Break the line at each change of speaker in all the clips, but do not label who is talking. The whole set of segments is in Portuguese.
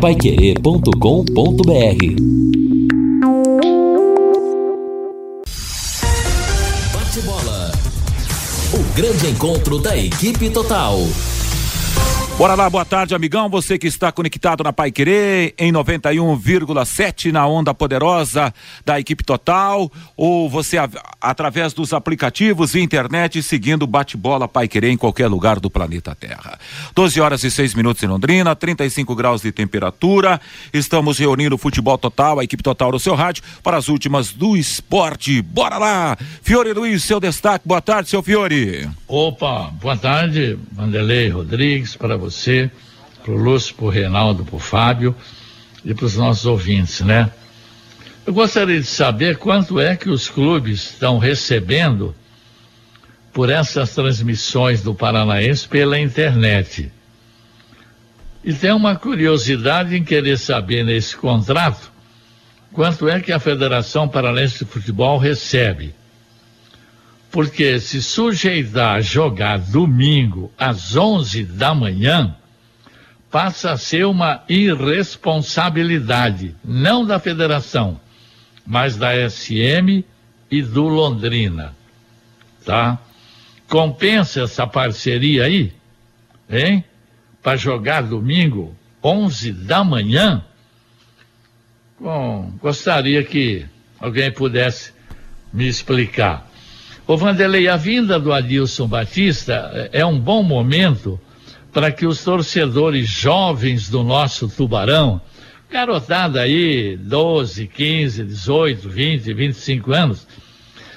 paiquerê.com.br Bate bola. O grande encontro da equipe total.
Bora lá, boa tarde, amigão. Você que está conectado na Pai Querer em 91,7 na onda poderosa da equipe total, ou você através dos aplicativos e internet seguindo Bate-Bola Pai Querer em qualquer lugar do planeta Terra. 12 horas e 6 minutos em Londrina, 35 graus de temperatura. Estamos reunindo o futebol total, a equipe total do seu rádio, para as últimas do esporte. Bora lá! Fiore Luiz, seu destaque. Boa tarde, seu Fiore.
Opa, boa tarde, Vanderlei Rodrigues, para você você, para o Lúcio, para o Reinaldo, para o Fábio e para os nossos ouvintes, né? Eu gostaria de saber quanto é que os clubes estão recebendo por essas transmissões do Paranaense pela internet. E tem uma curiosidade em querer saber nesse contrato quanto é que a Federação Paranaense de Futebol recebe. Porque se sujeitar a jogar domingo às 11 da manhã, passa a ser uma irresponsabilidade, não da federação, mas da SM e do Londrina. Tá? Compensa essa parceria aí, hein? Para jogar domingo, 11 da manhã? Bom, gostaria que alguém pudesse me explicar. Ô Vanderlei, a vinda do Adilson Batista é um bom momento para que os torcedores jovens do nosso Tubarão, garotada aí, 12, 15, 18, 20, 25 anos,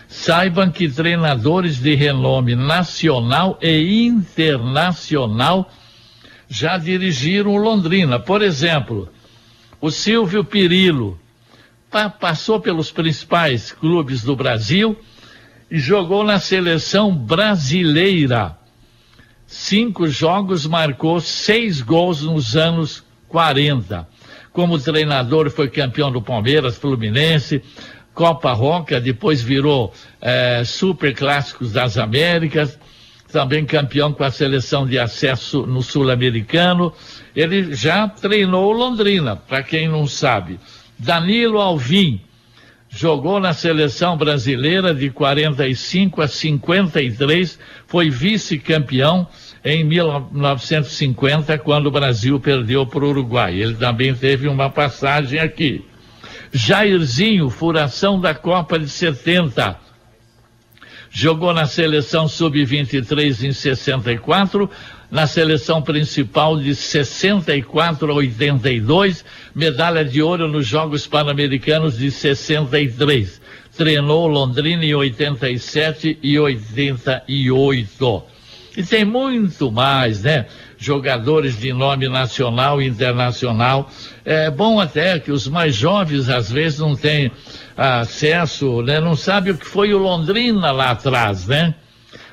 saibam que treinadores de renome nacional e internacional já dirigiram Londrina. Por exemplo, o Silvio Pirillo passou pelos principais clubes do Brasil jogou na seleção brasileira. Cinco jogos, marcou seis gols nos anos 40. Como treinador, foi campeão do Palmeiras, Fluminense, Copa Roca, depois virou é, Super Clássicos das Américas, também campeão com a seleção de acesso no Sul-Americano. Ele já treinou Londrina, para quem não sabe. Danilo Alvim, jogou na seleção brasileira de 45 a 53, foi vice-campeão em 1950, quando o Brasil perdeu para o Uruguai. Ele também teve uma passagem aqui. Jairzinho, furação da Copa de 70. Jogou na seleção sub-23 em 64, na seleção principal de 64 a 82, medalha de ouro nos Jogos Pan-Americanos de 63. Treinou Londrina em 87 e 88. E tem muito mais, né? Jogadores de nome nacional e internacional. É bom até que os mais jovens às vezes não têm acesso, né? Não sabe o que foi o Londrina lá atrás, né?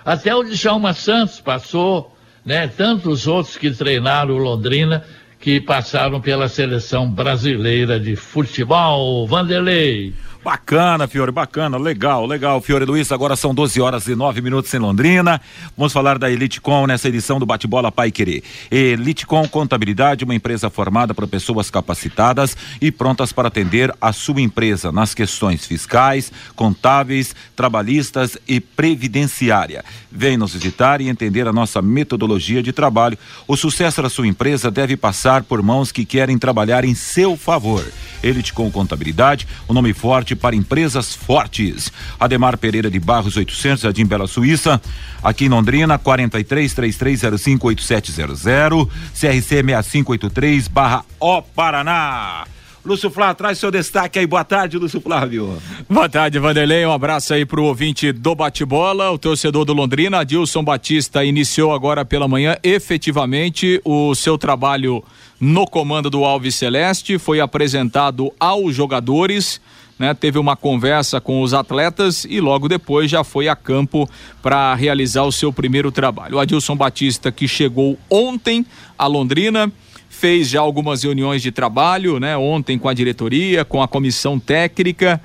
Até o Djalma Santos passou, né? Tantos outros que treinaram o Londrina que passaram pela seleção brasileira de futebol. Vanderlei.
Bacana, Fiore, bacana, legal, legal. Fiore Luiz, agora são 12 horas e 9 minutos em Londrina. Vamos falar da Elitecom nessa edição do Bate-Bola Pai Querer. Elitecom Contabilidade, uma empresa formada por pessoas capacitadas e prontas para atender a sua empresa nas questões fiscais, contábeis, trabalhistas e previdenciária. Vem nos visitar e entender a nossa metodologia de trabalho. O sucesso da sua empresa deve passar por mãos que querem trabalhar em seu favor. Elitecom Contabilidade, o um nome forte para empresas fortes. Ademar Pereira de Barros 800, Jardim Bela Suíça. Aqui em Londrina, 43 3305 8700. CRC 6583 barra O Paraná. Lúcio Flávio, traz seu destaque aí. Boa tarde, Lúcio Flávio.
Boa tarde, Vanderlei. Um abraço aí pro ouvinte do bate-bola, o torcedor do Londrina. Adilson Batista iniciou agora pela manhã efetivamente o seu trabalho no comando do Alves Celeste. Foi apresentado aos jogadores né, teve uma conversa com os atletas e logo depois já foi a campo para realizar o seu primeiro trabalho. O Adilson Batista, que chegou ontem a Londrina, fez já algumas reuniões de trabalho, né, ontem com a diretoria, com a comissão técnica,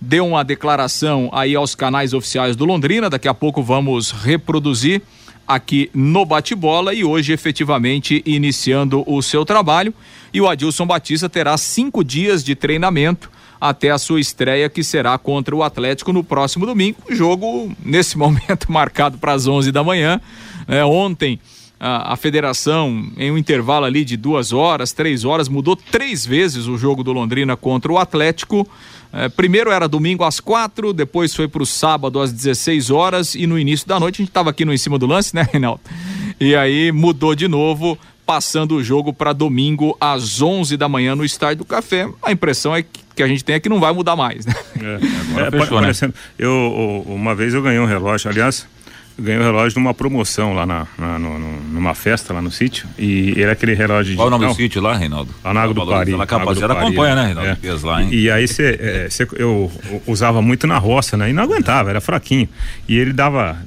deu uma declaração aí aos canais oficiais do Londrina, daqui a pouco vamos reproduzir aqui no bate-bola e hoje efetivamente iniciando o seu trabalho. E o Adilson Batista terá cinco dias de treinamento até a sua estreia, que será contra o Atlético no próximo domingo. Jogo, nesse momento, marcado para as 11 da manhã. É, ontem, a, federação, em um intervalo ali de duas horas, três horas, mudou três vezes o jogo do Londrina contra o Atlético. É, primeiro era domingo às quatro, depois foi para o sábado às 16 horas e no início da noite a gente estava aqui no em cima do lance, né, Reinaldo? E aí mudou de novo passando o jogo para domingo às 11 da manhã no Estádio do Café. A impressão é que, que a gente tem é que não vai mudar mais, né?
É, é, fechou, né? Eu, uma vez eu ganhei um relógio, aliás, ganhei o um relógio numa promoção lá na, na no, numa festa lá no sítio. E era aquele relógio de.
Qual o nome do sítio lá, Reinaldo?
Lá na Água do Pari.
A rapaziada acompanha, né, Reinaldo?
É. Lá, e, e, aí cê, é, cê, eu usava muito na roça, né? E não aguentava, era fraquinho. E ele dava.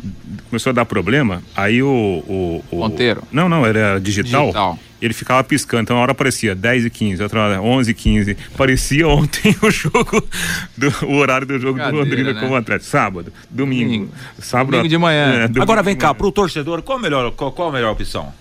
Começou a dar problema, aí o. o, o
Ponteiro?
Não, não, era digital. Digital ele ficava piscando. Então, uma hora aparecia 10 e 15, outra hora 11 e 15. Parecia ontem o jogo, do, o horário do jogo Cadeira, do Londrina né? com o Atlético. Sábado, domingo. domingo. Sábado,
domingo de manhã.
É, Agora vem cá, pro torcedor, qual a melhor, qual, qual a melhor opção?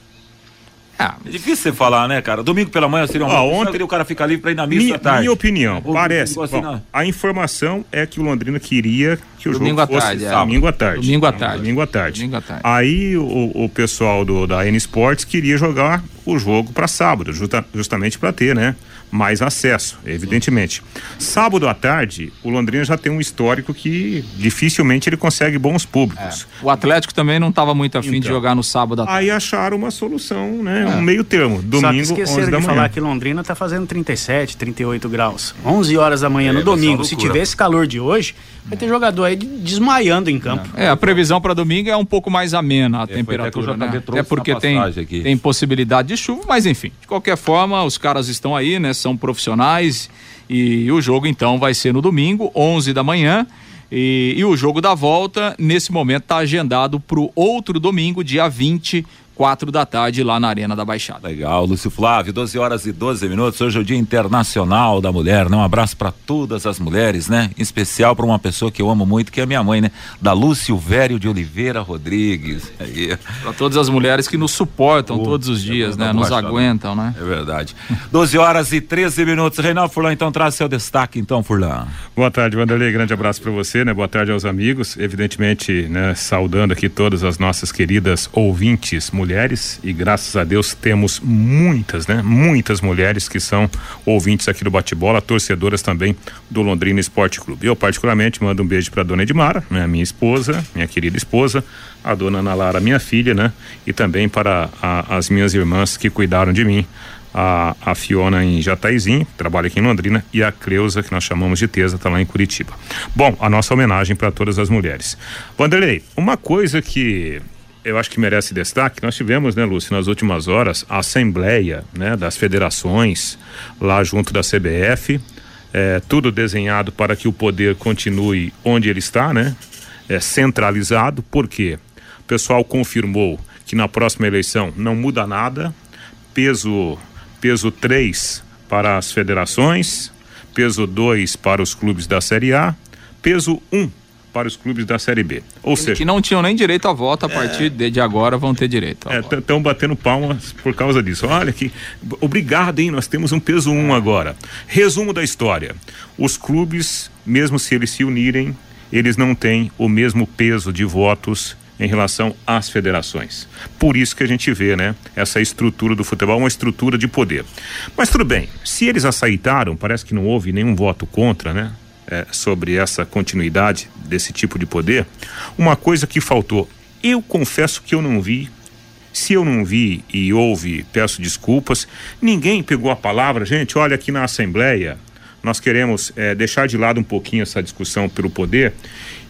Ah, é difícil você falar, né, cara? Domingo pela manhã seria uma
ah, ontem
o cara fica livre para ir na missa
minha,
à tarde.
Minha opinião, parece. Assim, bom, a informação é que o Londrina queria que o
domingo
jogo fosse
tarde,
é. domingo à tarde.
Domingo à tarde.
Domingo à tarde.
Domingo à tarde.
Aí o, o pessoal do, da N Sports queria jogar o jogo para sábado, justa, justamente para ter, né? Mais acesso, evidentemente. Sábado à tarde, o Londrina já tem um histórico que dificilmente ele consegue bons públicos.
É. O Atlético também não estava muito afim então, de jogar no sábado à tarde.
Aí acharam uma solução, né? É. Um meio termo. Domingo, Só que esqueceram de manhã.
falar que Londrina está fazendo 37, 38 graus. 11 horas da manhã é, no domingo. Se tiver esse calor de hoje, vai ter jogador aí desmaiando em campo.
É, a previsão para domingo é um pouco mais amena a é, temperatura, né? É porque tem, tem possibilidade de chuva, mas enfim, de qualquer forma, os caras estão aí, né? São profissionais e, e o jogo então vai ser no domingo, 11 da manhã. E, e, o jogo da volta, nesse momento, está agendado para o outro domingo, dia 20, quatro da tarde lá na Arena da Baixada.
Legal, Lúcio Flávio, 12 horas e 12 minutos. Hoje é o Dia Internacional da Mulher, né? Um abraço para todas as mulheres, né? Em especial para uma pessoa que eu amo muito, que é a minha mãe, né? Da Lúcio Vério de Oliveira Rodrigues.
Para todas as mulheres que nos suportam todos os dias, é né? Nos baixada. aguentam, né?
É verdade. 12 horas e 13 minutos. Reinaldo Furlan, então traz seu destaque, então, Furlan.
Boa tarde, Wanderlei. Grande abraço para você, né? Boa tarde aos amigos. Evidentemente, né? Saudando aqui todas as nossas queridas ouvintes, mulheres mulheres e graças a Deus temos muitas, né? Muitas mulheres que são ouvintes aqui do bate-bola, torcedoras também do Londrina Esporte Clube. Eu particularmente mando um beijo para dona Edmara, né? Minha esposa, minha querida esposa, a dona Ana Lara, minha filha, né? E também para a, as minhas irmãs que cuidaram de mim, a, a, Fiona em Jataizinho, trabalha aqui em Londrina, e a Creuza, que nós chamamos de Tesa, está lá em Curitiba. Bom, a nossa homenagem para todas as mulheres. Vanderlei, uma coisa que eu acho que merece destaque. Nós tivemos, né, Lúcio, nas últimas horas, a assembleia né, das federações lá junto da CBF. É, tudo desenhado para que o poder continue onde ele está, né? É, centralizado, porque o pessoal confirmou que na próxima eleição não muda nada, peso peso 3 para as federações, peso 2 para os clubes da Série A, peso 1 um para os clubes da Série B. Ou seja,
que não tinham nem direito a voto, a é, partir de, de, agora vão ter direito.
Estão é, batendo palmas por causa disso. Olha que obrigado, hein? Nós temos um peso 1 um agora. Resumo da história: os clubes, mesmo se eles se unirem, eles não têm o mesmo peso de votos em relação às federações. Por isso que a gente vê, né, essa estrutura do futebol, uma estrutura de poder. Mas tudo bem, se eles aceitaram, parece que não houve nenhum voto contra, né? É, sobre essa continuidade desse tipo de poder, uma coisa que faltou. Eu confesso que eu não vi. Se eu não vi e houve, peço desculpas. Ninguém pegou a palavra, gente. Olha, aqui na Assembleia, nós queremos é, deixar de lado um pouquinho essa discussão pelo poder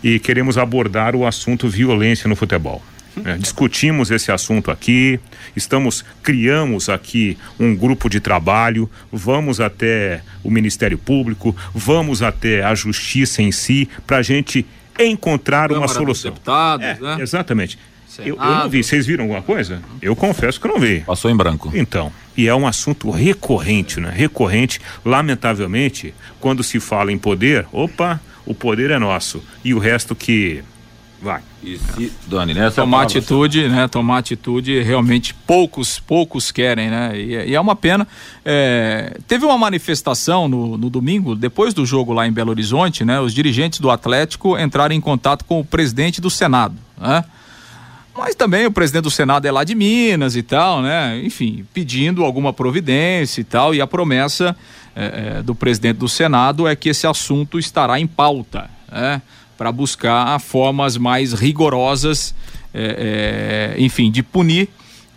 e queremos abordar o assunto violência no futebol. É, discutimos esse assunto aqui, estamos criamos aqui um grupo de trabalho, vamos até o Ministério Público, vamos até a Justiça em si, para a gente encontrar Câmara uma solução.
Deputados, é,
né? Exatamente. Eu, eu, não vi. Vocês viram alguma coisa? Eu confesso que não vi.
Passou em branco.
Então, e é um assunto recorrente, né? Recorrente, lamentavelmente, quando se fala em poder, opa, o poder é nosso. E o resto que Vai.
E se, Dani, né?
Tomar atitude, né? Tomar atitude, realmente poucos, poucos querem, né? E, e é uma pena. É, teve uma manifestação no, no domingo, depois do jogo lá em Belo Horizonte, né? Os dirigentes do Atlético entraram em contato com o presidente do Senado, né? Mas também o presidente do Senado é lá de Minas e tal, né? Enfim, pedindo alguma providência e tal. E a promessa é, é, do presidente do Senado é que esse assunto estará em pauta, né? Para buscar formas mais rigorosas, é, é, enfim, de punir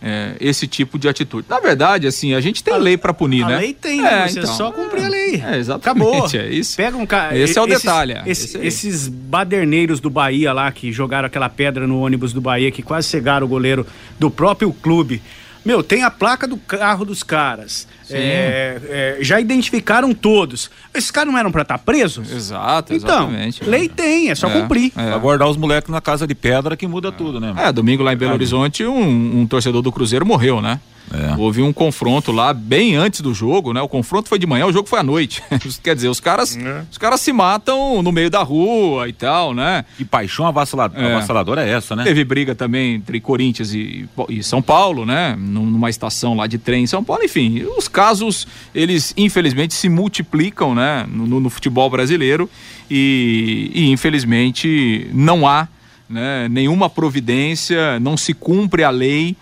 é, esse tipo de atitude. Na verdade, assim, a gente tem a, lei para punir,
a
né?
A lei tem, é, você então, só cumprir a lei.
É, exatamente. Acabou.
É
isso.
Pega um cara.
Esse é o detalhe.
Esse, esses baderneiros do Bahia lá que jogaram aquela pedra no ônibus do Bahia que quase cegaram o goleiro do próprio clube. Meu, tem a placa do carro dos caras. É, é, já identificaram todos. Esses caras não eram para estar tá presos?
Exato,
então, lei tem, é só
é,
cumprir.
É. Aguardar os moleques na casa de pedra que muda tudo, né?
É, domingo lá em Belo Horizonte, um, um torcedor do Cruzeiro morreu, né? É. Houve um confronto lá bem antes do jogo, né? O confronto foi de manhã, o jogo foi à noite. Quer dizer, os caras, é. os caras se matam no meio da rua e tal, né?
Que paixão avassaladora é. avassaladora é essa, né?
Teve briga também entre Corinthians e, e, São Paulo, né? Numa estação lá de trem em São Paulo. Enfim, os casos, eles infelizmente se multiplicam, né? No, no futebol brasileiro e, e infelizmente não há né, nenhuma providência, não se cumpre a lei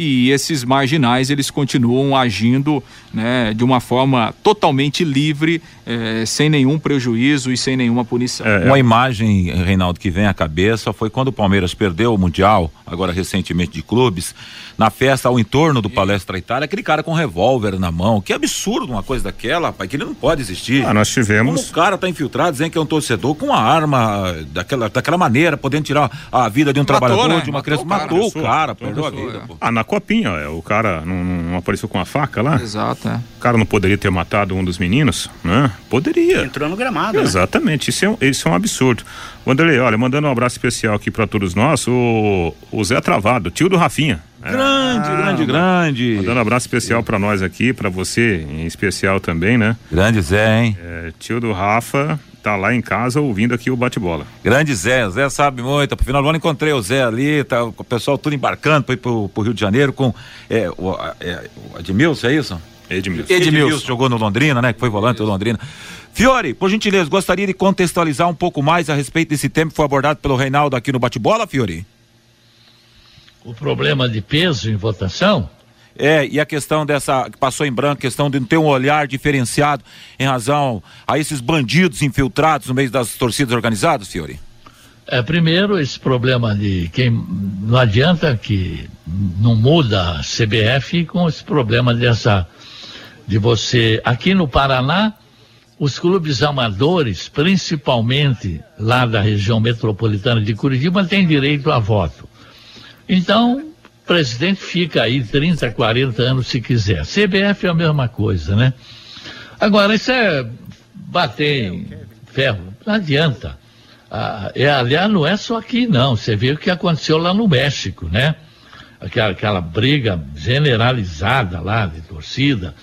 e esses marginais eles continuam agindo né, de uma forma totalmente livre, eh, sem nenhum prejuízo e sem nenhuma punição.
É, uma imagem, Reinaldo, que vem à cabeça foi quando o Palmeiras perdeu o Mundial, agora recentemente de clubes, na festa ao entorno do Palestra Itália, aquele cara com um revólver na mão. Que absurdo uma coisa daquela, pai, que ele não pode existir.
Ah, nós tivemos.
Como o cara tá infiltrado, dizendo que é um torcedor com uma arma daquela, daquela maneira, podendo tirar a vida de um matou, trabalhador, né? de uma criança. Matou, o cara, perdeu a vida.
É. Ah, na copinha, ó, o cara não, não, apareceu com a faca lá?
Exato, é.
O cara não poderia ter matado um dos meninos, né? Poderia.
Entrou no gramado. Né?
Exatamente, né? isso, é, isso é um absurdo. Wanderlei, olha, mandando um abraço especial aqui para todos nós, o, o Zé Travado, tio do Rafinha.
Grande, ah, grande, grande.
Mandando um abraço especial para nós aqui, para você em especial também, né?
Grande Zé, hein?
É, tio do Rafa tá lá em casa ouvindo aqui o bate-bola.
Grande Zé, Zé sabe muito. Pro final do ano encontrei o Zé ali, tá o pessoal tudo embarcando para ir pro, pro, Rio de Janeiro com é, o, é, o Edmilson, é isso?
Edmilson.
Edmilson. Edmilson jogou no Londrina, né? Que foi volante do Londrina. Fiore, por gentileza, gostaria de contextualizar um pouco mais a respeito desse tema que foi abordado pelo Reinaldo aqui no bate-bola, Fiore?
O problema de peso em votação?
É, e a questão dessa, que passou em branco, questão de não ter um olhar diferenciado em razão a esses bandidos infiltrados no meio das torcidas organizadas, Fiore?
É, primeiro, esse problema de quem não adianta que não muda a CBF com esse problema dessa de você aqui no Paraná os clubes amadores, principalmente lá da região metropolitana de Curitiba, têm direito a voto. Então, o presidente fica aí 30, 40 anos se quiser. CBF é a mesma coisa, né? Agora, isso é bater em ferro, não adianta. Ah, é, aliás, não é só aqui, não. Você vê o que aconteceu lá no México, né? Aquela, aquela briga generalizada lá de torcida.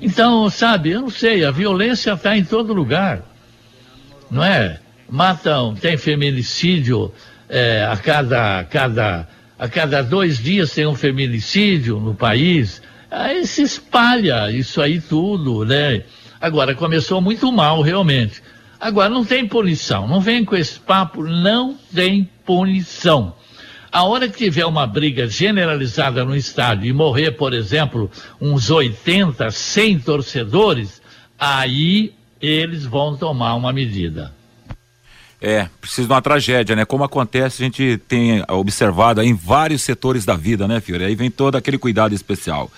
Então, sabe, eu não sei, a violência está em todo lugar. Não é? Matam, tem feminicídio é, a cada, cada a cada dois dias tem um feminicídio no país, aí se espalha isso aí tudo, né? Agora, começou muito mal, realmente. Agora, não tem punição, não vem com esse papo, não tem punição. A hora que tiver uma briga generalizada no estádio e morrer, por exemplo, uns 80, 100 torcedores, aí eles vão tomar uma medida.
É, precisa de uma tragédia, né? Como acontece, a gente tem observado em vários setores da vida, né, Fiore? Aí vem todo aquele cuidado especial.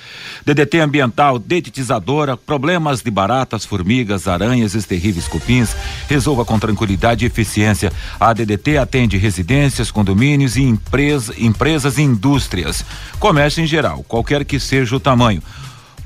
DDT ambiental, dedetizadora, problemas de baratas, formigas, aranhas, e terríveis cupins, resolva com tranquilidade e eficiência. A DDT atende residências, condomínios e empresa, empresas e indústrias. Comércio em geral, qualquer que seja o tamanho.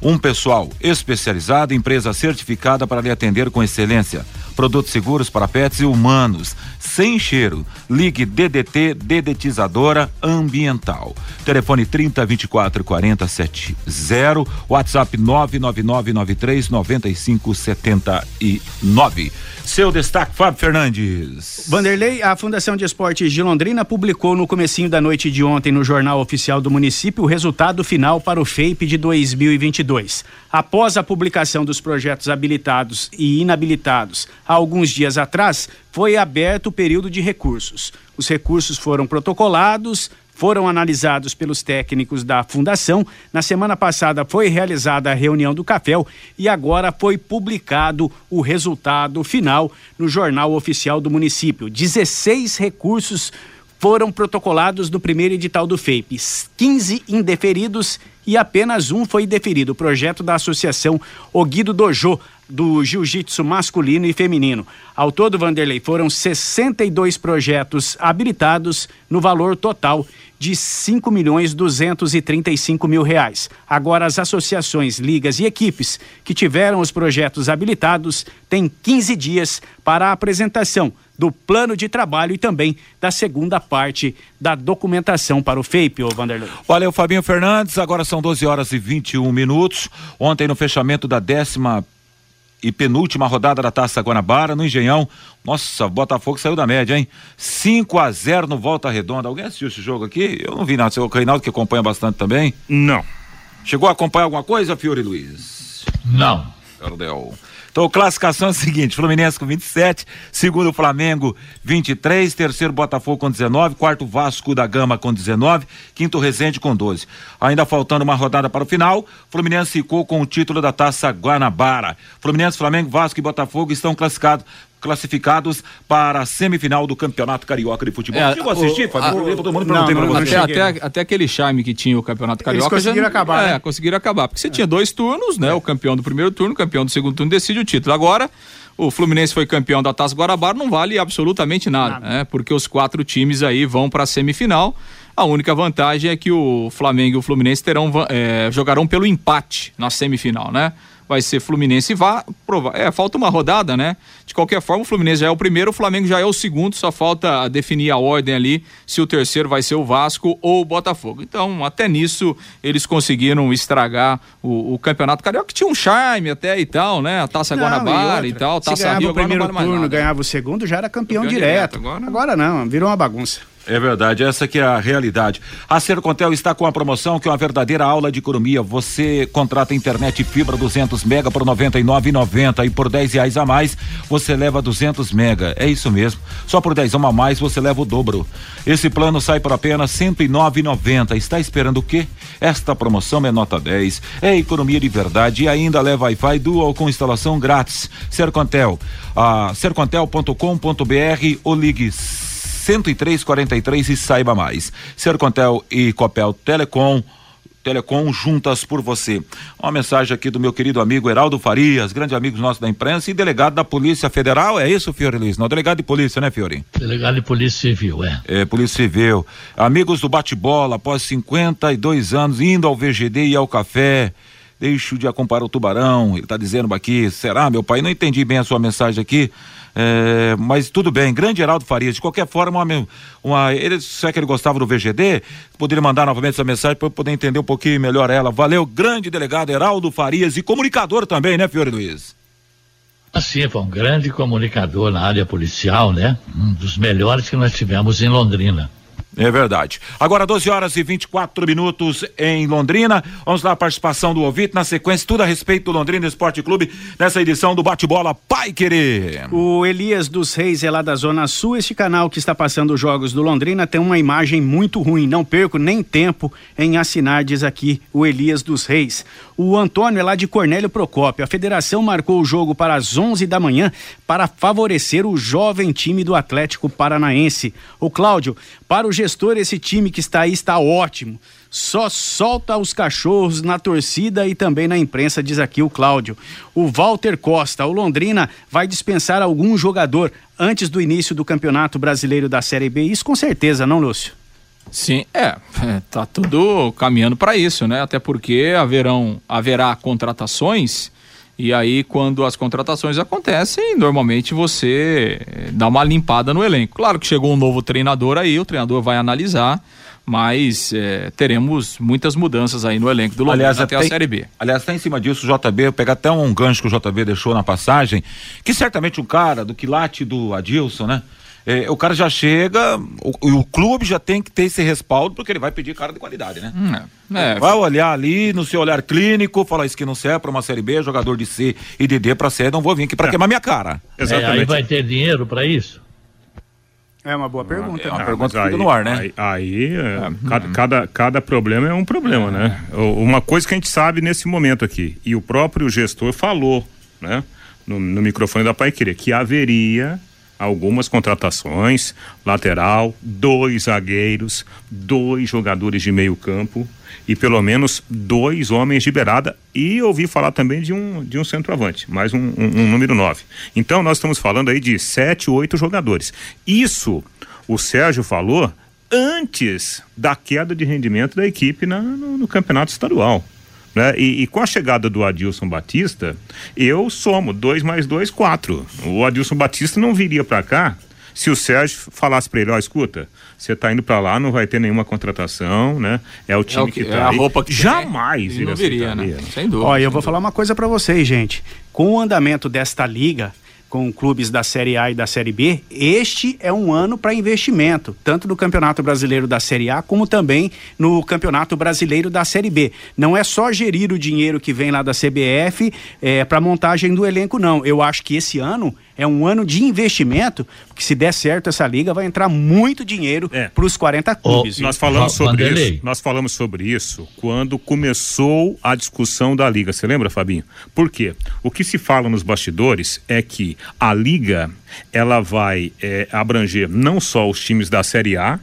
Um pessoal especializado, empresa certificada para lhe atender com excelência Produtos seguros para pets e humanos, sem cheiro. Ligue DDT Dedetizadora Ambiental. Telefone 30 24 40 70, WhatsApp 99993 9579. Seu destaque, Fábio Fernandes.
Vanderlei, a Fundação de Esportes de Londrina publicou no comecinho da noite de ontem no Jornal Oficial do Município o resultado final para o FAPE de 2022. Após a publicação dos projetos habilitados e inabilitados há alguns dias atrás, foi aberto o período de recursos. Os recursos foram protocolados, foram analisados pelos técnicos da fundação. Na semana passada foi realizada a reunião do CAFEL e agora foi publicado o resultado final no Jornal Oficial do Município. 16 recursos foram protocolados no primeiro edital do FEIP, 15 indeferidos e apenas um foi deferido, o projeto da Associação Oguido Dojo, do jiu-jitsu masculino e feminino. Ao todo, Vanderlei, foram 62 projetos habilitados no valor total de 5 milhões 235 mil reais. Agora, as associações, ligas e equipes que tiveram os projetos habilitados têm 15 dias para a apresentação do plano de trabalho e também da segunda parte da documentação para o FAPE, ô Vanderlei.
Valeu, Fabinho Fernandes. Agora são 12 horas e 21 minutos. Ontem, no fechamento da décima e penúltima rodada da Taça Guanabara no Engenhão. Nossa, Botafogo saiu da média, hein? 5 a 0 no Volta Redonda. Alguém assistiu esse jogo aqui? Eu não vi nada. Seu Reinaldo que acompanha bastante também?
Não.
Chegou a acompanhar alguma coisa, Fiore Luiz?
Não.
Perdeu. Então, classificação é a seguinte: Fluminense com 27, segundo Flamengo 23, terceiro Botafogo com 19, quarto Vasco da Gama com 19, quinto Resende com 12. Ainda faltando uma rodada para o final, Fluminense ficou com o título da Taça Guanabara. Fluminense, Flamengo, Vasco e Botafogo estão classificados classificados para a semifinal do Campeonato Carioca de Futebol.
É,
Chegou a assistir, Fábio? Todo mundo
não, não.
Até, até, até aquele charme que tinha o Campeonato Carioca.
conseguiram
já-
acabar,
É,
né?
conseguiram acabar. Porque você tinha dois turnos, né? O campeão do primeiro turno, o campeão do segundo turno decide o título. Agora, o Fluminense foi campeão da Taça Guarabara, não vale absolutamente nada, né? Porque os quatro times aí vão para a semifinal. A única vantagem é que o Flamengo e o Fluminense terão, é, jogarão pelo empate na semifinal, né? Vai ser Fluminense e Vá. prova- É, falta uma rodada, né? De qualquer forma, o Fluminense já é o primeiro, o Flamengo já é o segundo, só falta definir a ordem ali se o terceiro vai ser o Vasco ou o Botafogo. Então, até nisso, eles conseguiram estragar o, o Campeonato Carioca, que tinha um charme até e tal, né? A Taça
Não,
Guanabara e,
outra,
tal,
Se
Taça
ganhava
Rio,
o primeiro turno, ganhava o segundo, já era campeão,
Campeão
direto.
direto, agora-
agora não, virou uma bagunça.
É verdade, essa que é a realidade. A Sercontel está com a promoção que é uma verdadeira aula de economia. Você contrata internet fibra 200 mega por 99,90 e por 10 reais a mais você leva 200 mega. É isso mesmo. Só por 10 a mais você leva o dobro. Esse plano sai por apenas 109,90. Está esperando o quê? Esta promoção é nota 10. É economia de verdade e ainda leva Wi-Fi dual com instalação grátis. Sercontel. Ah, sercontel.com.br ou ligue 10343 e saiba mais. Sercontel e Copel Telecom. Telecom juntas por você. Uma mensagem aqui do meu querido amigo Heraldo Farias, grande amigo nosso da imprensa e delegado da Polícia Federal. É isso, Fiore Luiz? Não, delegado de polícia, né, Fiore?
Delegado de Polícia Civil, é.
É, Polícia Civil. Amigos do bate-bola, após 52 anos, indo ao VGD e ao café. Deixo de acompanhar o Tubarão. Ele está dizendo aqui, será, meu pai? Não entendi bem a sua mensagem aqui. É, mas tudo bem, grande Heraldo Farias. De qualquer forma, uma, uma, ele, se é que ele gostava do VGD, poderia mandar novamente essa mensagem para eu poder entender um pouquinho melhor ela. Valeu, grande delegado Heraldo Farias e comunicador também, né, Fiore Luiz?
Assim, foi um grande comunicador na área policial, né? Um dos melhores que nós tivemos em Londrina.
É verdade. Agora 12 horas e 24 minutos em Londrina. Vamos lá, a participação do ouvinte. Na sequência, tudo a respeito do Londrina Esporte Clube nessa edição do Bate-Bola Pai Querer.
O Elias dos Reis é lá da Zona Sul. Este canal que está passando os jogos do Londrina tem uma imagem muito ruim. Não perco nem tempo em assinar, diz aqui o Elias dos Reis. O Antônio é lá de Cornélio Procópio. A federação marcou o jogo para as 11 da manhã para favorecer o jovem time do Atlético Paranaense. O Cláudio, para o gestor, esse time que está aí está ótimo. Só solta os cachorros na torcida e também na imprensa, diz aqui o Cláudio. O Walter Costa, o Londrina vai dispensar algum jogador antes do início do Campeonato Brasileiro da Série B. Isso com certeza, não, Lúcio?
Sim, é, é, tá tudo caminhando para isso, né? Até porque haverão, haverá contratações E aí, quando as contratações acontecem, normalmente você eh, dá uma limpada no elenco. Claro que chegou um novo treinador aí, o treinador vai analisar, mas é, teremos muitas mudanças aí no elenco do Londrina aliás, até a Série B.
Aliás, está em cima disso o JB, eu pegar até um gancho que o JB deixou na passagem, que certamente o cara do quilate do Adilson, né? É, o cara já chega, o, o, clube já tem que ter esse respaldo, porque ele vai pedir cara de qualidade, né? Hum, é. Vai olhar ali no seu olhar clínico, falar isso que não serve para uma Série B, jogador de C e de D para C, não vou vir aqui para é. queimar minha cara.
Exatamente. É, aí vai ter dinheiro para isso?
É uma boa pergunta.
É uma ah, pergunta que fica no ar, né?
Aí, aí é, cada, cada, cada, problema é um problema, né? Uma coisa que a gente sabe nesse momento aqui, e o próprio gestor falou, né? No, no microfone da Pai Querer, que haveria algumas contratações, lateral, dois zagueiros, dois jogadores de meio campo e pelo menos dois homens de beirada e ouvi falar também de um, de um centroavante, mais um, um, um número nove. Então nós estamos falando aí de sete, oito jogadores. Isso o Sérgio falou antes da queda de rendimento da equipe na, no, no campeonato estadual. Né? E, e, com a chegada do Adilson Batista, eu somo dois mais dois, quatro. O Adilson Batista não viria para cá se o Sérgio falasse para ele, ó, escuta, você tá indo para lá, não vai ter nenhuma contratação, né? É o time é o que, que tá é
a roupa que
jamais
ele não viria, né?
Sem dúvida. Olha, eu vou falar uma coisa para vocês, gente. Com o andamento desta liga, com clubes da Série A e da Série B, este é um ano para investimento, tanto no Campeonato Brasileiro da Série A, como também no Campeonato Brasileiro da Série B. Não é só gerir o dinheiro que vem lá da CBF é, para montagem do elenco, não. Eu acho que esse ano é um ano de investimento, porque se der certo essa liga vai entrar muito dinheiro é. para os 40 clubes.
Oh, nós falamos sobre isso. Nós falamos sobre isso quando começou a discussão da liga. Você lembra, Fabinho? Por quê? O que se fala nos bastidores é que a liga ela vai é, abranger não só os times da Série A,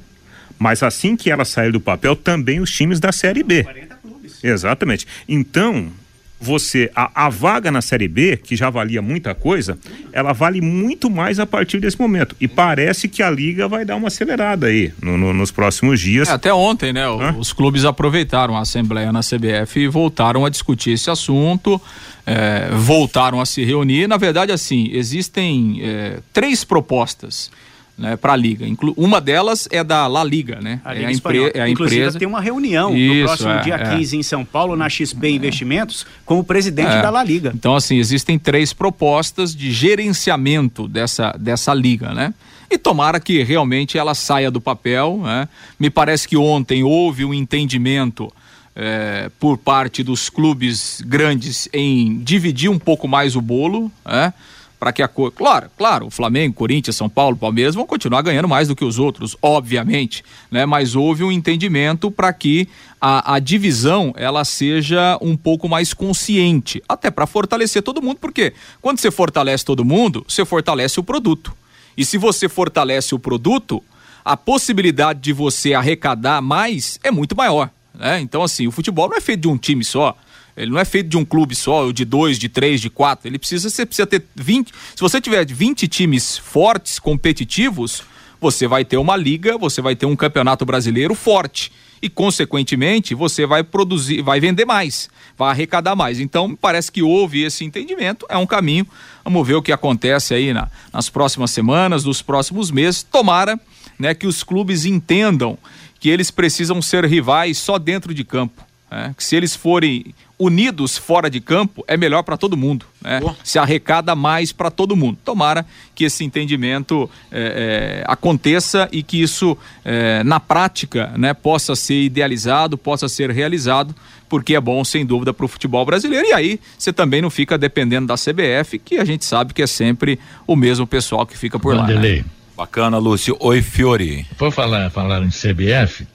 mas assim que ela sair do papel, também os times da Série B. 40 clubes. Exatamente. Então, você a, a, vaga na Série B, que já valia muita coisa, ela vale muito mais a partir desse momento. E parece que a liga vai dar uma acelerada aí no, no, nos próximos dias.
É, até ontem, né? Hã? Os clubes aproveitaram a assembleia na CBF e voltaram a discutir esse assunto, é, voltaram a se reunir. Na verdade, assim, existem é, três propostas né, para a liga. Inclu uma delas é da La Liga, né?
A liga é, a empre é a Inclusive, empresa. tem uma reunião Isso, no próximo é, dia é. 15 em São Paulo, na XP Investimentos, com o presidente é. da La Liga.
Então, assim, existem três propostas de gerenciamento dessa, dessa liga, né? E tomara que realmente ela saia do papel, né? Me parece que ontem houve um entendimento é, por parte dos clubes grandes em dividir um pouco mais o bolo, né? Para que a cor. Claro, claro, o Flamengo, Corinthians, São Paulo, Palmeiras vão continuar ganhando mais do que os outros, obviamente, né? Mas houve um entendimento para que a, a, divisão ela seja um pouco mais consciente, até para fortalecer todo mundo, porque quando você fortalece todo mundo, você fortalece o produto. E se você fortalece o produto, a possibilidade de você arrecadar mais é muito maior. Né? Então, assim, o futebol não é feito de um time só. Ele não é feito de um clube só, ou de dois, de três, de quatro. Ele precisa, você precisa ter 20. Se você tiver 20 times fortes, competitivos, você vai ter uma liga, você vai ter um campeonato brasileiro forte. E, consequentemente, você vai produzir, vai vender mais, vai arrecadar mais. Então, parece que houve esse entendimento, é um caminho. Vamos ver o que acontece aí na, nas próximas semanas, nos próximos meses. Tomara né, que os clubes entendam que eles precisam ser rivais só dentro de campo. Né? Que se eles forem unidos fora de campo, é melhor para todo mundo. Né? Se arrecada mais para todo mundo. Tomara que esse entendimento é, é, aconteça e que isso, é, na prática, né, possa ser idealizado, possa ser realizado, porque é bom, sem dúvida, para o futebol brasileiro. E aí você também não fica dependendo da CBF, que a gente sabe que é sempre o mesmo pessoal que fica por Vanderlei. lá. Né?
Bacana, Lúcio. Oi, Fiore.
Por falar, falar em CBF,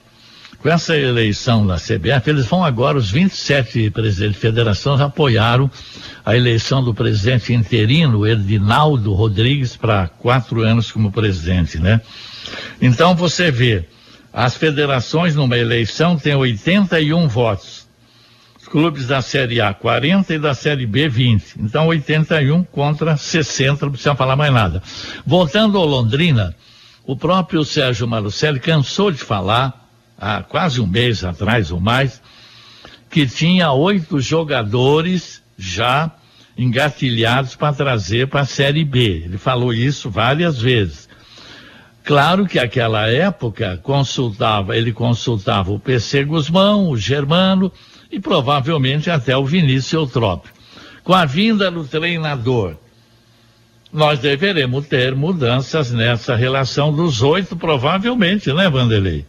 com essa eleição da CBF, eles vão agora, os 27 presidentes de federações apoiaram a eleição do presidente interino, Edinaldo Rodrigues, para quatro anos como presidente, né? Então você vê, as federações numa eleição têm 81 votos. Os clubes da Série A 40 e da Série B 20. Então 81 contra 60, não precisa falar mais nada. Voltando ao Londrina, o próprio Sérgio Malucelli cansou de falar há quase um mês atrás ou mais, que tinha oito jogadores já engatilhados para trazer para a Série B. Ele falou isso várias vezes. Claro que aquela época consultava, ele consultava o PC Guzmão, o Germano e provavelmente até o Vinícius Eutrópio. Com a vinda do treinador, nós deveremos ter mudanças nessa relação dos oito, provavelmente, né, Vanderlei?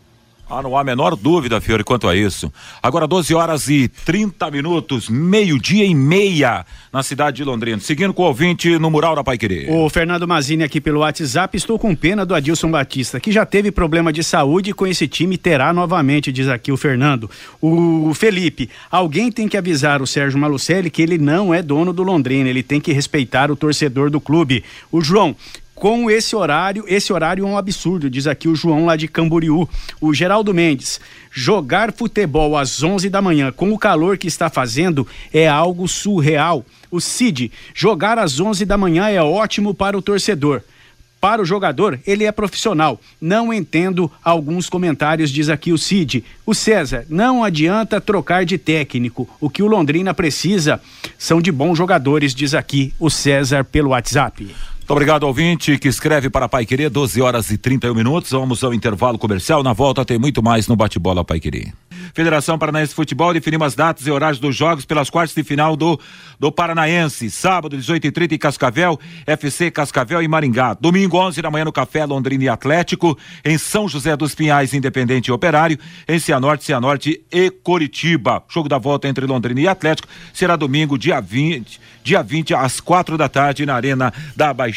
Ah, não há a menor dúvida, Fiore, quanto a isso. Agora 12 horas e 30 minutos, meio-dia e meia na cidade de Londrina. Seguindo com o ouvinte no mural da Pai Querer.
O Fernando Mazini aqui pelo WhatsApp, estou com pena do Adilson Batista, que já teve problema de saúde e com esse time terá novamente, diz aqui o Fernando. O Felipe, alguém tem que avisar o Sérgio Malucelli que ele não é dono do Londrina, ele tem que respeitar o torcedor do clube. O João, com esse horário. Esse horário é um absurdo, diz aqui o João lá de Camboriú. O Geraldo Mendes, jogar futebol às 11 da manhã com o calor que está fazendo é algo surreal. O Cid, jogar às 11 da manhã é ótimo para o torcedor. Para o jogador, ele é profissional. Não entendo alguns comentários, diz aqui o Cid. O César, não adianta trocar de técnico. O que o Londrina precisa são de bons jogadores, diz aqui o César pelo WhatsApp.
Muito obrigado, ouvinte, que escreve para Pai Querer, 12 horas e 31 minutos. Vamos ao intervalo comercial. Na volta tem muito mais no Bate-Bola Pai Querer. Federação Paranaense de Futebol definimos as datas e horários dos jogos pelas quartas de final do, do Paranaense. Sábado, 18h30 em Cascavel, FC Cascavel e Maringá. Domingo, 11 da manhã no Café Londrina e Atlético. Em São José dos Pinhais, Independente e Operário. Em Cianorte, Cianorte e Coritiba. Jogo da volta entre Londrina e Atlético será domingo, dia 20, dia 20 às quatro da tarde na Arena da Baixada.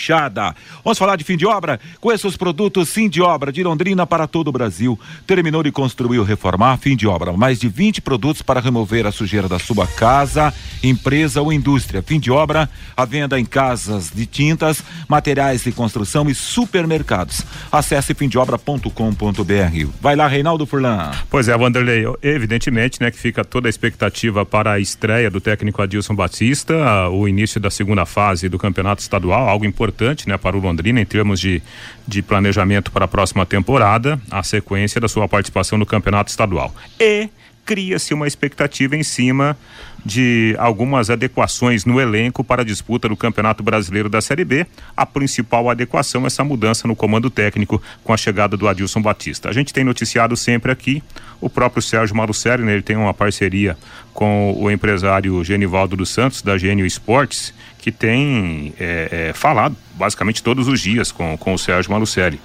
Vamos falar de fim de obra? Com esses produtos fim de obra de Londrina para todo o Brasil. Terminou de construir ou reformar, fim de obra. Mais de 20 produtos para remover a sujeira da sua casa, empresa ou indústria. Fim de obra, a venda em casas de tintas, materiais de construção e supermercados. Acesse fimdeobra.com.br. Vai lá, Reinaldo Furlan.
Pois é, Wanderlei, evidentemente, né, que fica toda a expectativa para a estreia do técnico Adilson Batista, o início da segunda fase do campeonato estadual, algo importante, né, para o Londrina em termos de, de planejamento para a próxima temporada, a sequência da sua participação no campeonato estadual. E cria-se uma expectativa em cima de algumas adequações no elenco para a disputa do Campeonato Brasileiro da Série B. A principal adequação é essa mudança no comando técnico com a chegada do Adilson Batista. A gente tem noticiado sempre aqui o próprio Sérgio Malucelli, né, ele tem uma parceria com o empresário Genivaldo dos Santos, da Gênio Esportes, que tem é, é, falado basicamente todos os dias com, com o Sérgio Malucelli.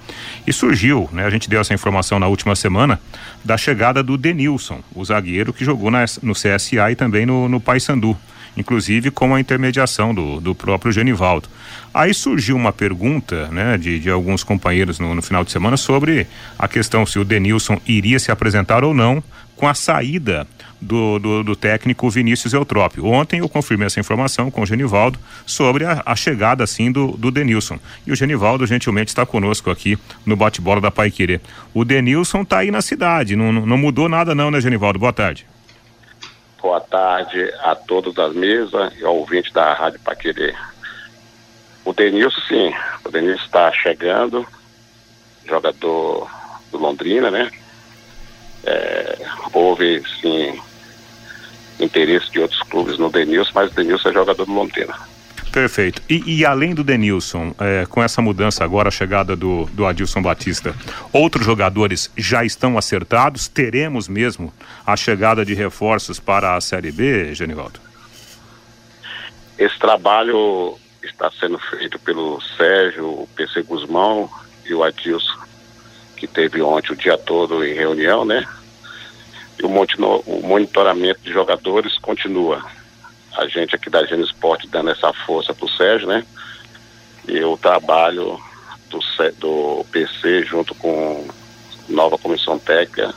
E surgiu, né, a gente deu essa informação na última semana, da chegada do Denilson, o zagueiro que jogou na, no CSA e também no, no Paysandu, inclusive com a intermediação do, do próprio Genivaldo. Aí surgiu uma pergunta né, de, de alguns companheiros no, no final de semana sobre a questão se o Denilson iria se apresentar ou não com a saída do, do, do, técnico Vinícius Eutrópio. Ontem eu confirmei essa informação com o Genivaldo sobre a, a chegada assim do, do Denilson. E o Genivaldo gentilmente está conosco aqui no bate-bola da Pai Querer. O Denilson está aí na cidade, não, não mudou nada não, né, Genivaldo? Boa tarde.
Boa tarde a todos das mesas e ao ouvinte da Rádio Pai Querer. O Denilson, sim, o Denilson está chegando, jogador do Londrina, né? É, houve, sim, interesse de outros clubes no Denilson, mas o Denilson é jogador do Londrina.
Perfeito. E, e, além do Denilson, é, com essa mudança agora, a chegada do, do Adilson Batista, outros jogadores já estão acertados? Teremos mesmo a chegada de reforços para a Série B, Genivaldo?
Esse trabalho está sendo feito pelo Sérgio, o PC Guzmão e o Adilson, que teve ontem o dia todo em reunião, né? E o, o monitoramento de jogadores continua. A gente aqui da Gênio Esporte dando essa força para o Sérgio, né? E o trabalho do, do PC junto com nova comissão técnica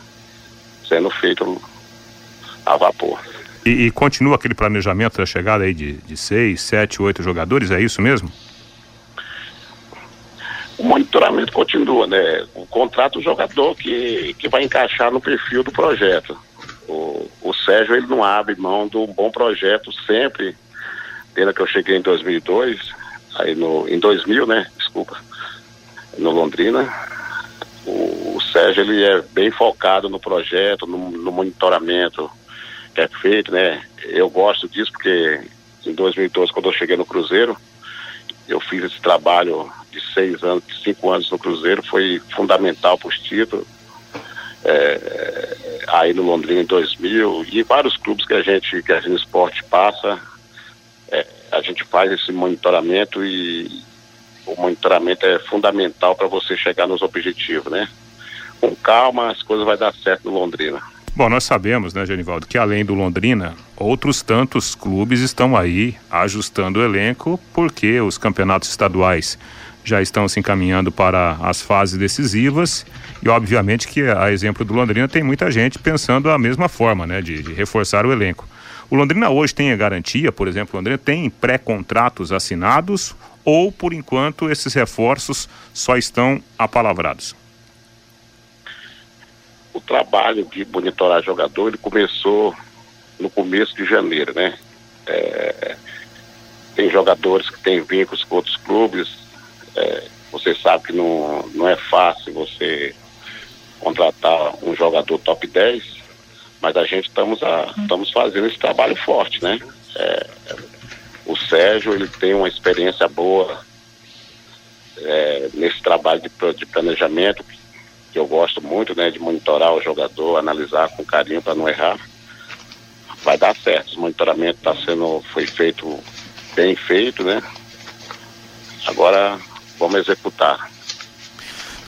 sendo feito a vapor.
E, e, continua aquele planejamento da chegada aí de, de seis, sete, oito jogadores, é isso mesmo?
O monitoramento continua, né? O contrato do jogador que, que vai encaixar no perfil do projeto. O, o Sérgio, ele não abre mão de um bom projeto sempre, desde que eu cheguei em 2002, aí no, em 2000, né? Desculpa, no Londrina. O, o Sérgio, ele é bem focado no projeto, no, no monitoramento que é feito, né? Eu gosto disso porque em 2012, quando eu cheguei no Cruzeiro. Eu fiz esse trabalho de seis anos, de cinco anos no Cruzeiro, foi fundamental para os títulos. É, aí no Londrina em 2000 e vários clubes que a gente que a gente esporte passa é, a gente faz esse monitoramento e o monitoramento é fundamental para você chegar nos objetivos, né? Com calma as coisas vai dar certo no Londrina.
Bom, nós sabemos, né, Genivaldo, que além do Londrina, outros tantos clubes estão aí ajustando o elenco porque os campeonatos estaduais já estão se encaminhando para as fases decisivas e obviamente que a exemplo do Londrina tem muita gente pensando a mesma forma, né, de, de reforçar o elenco. O Londrina hoje tem a garantia, por exemplo, o Londrina tem pré-contratos assinados ou por enquanto esses reforços só estão apalavrados?
O trabalho de monitorar jogador ele começou no começo de janeiro, né? É, tem jogadores que têm vínculos com outros clubes, é, você sabe que não, não é fácil você contratar um jogador top 10, mas a gente estamos, a, estamos fazendo esse trabalho forte, né? É, o Sérgio ele tem uma experiência boa é, nesse trabalho de, de, planejamento que eu gosto muito, né? De monitorar o jogador, analisar com carinho para não errar. Vai dar certo. O monitoramento está sendo foi feito bem feito, né? Agora vamos executar.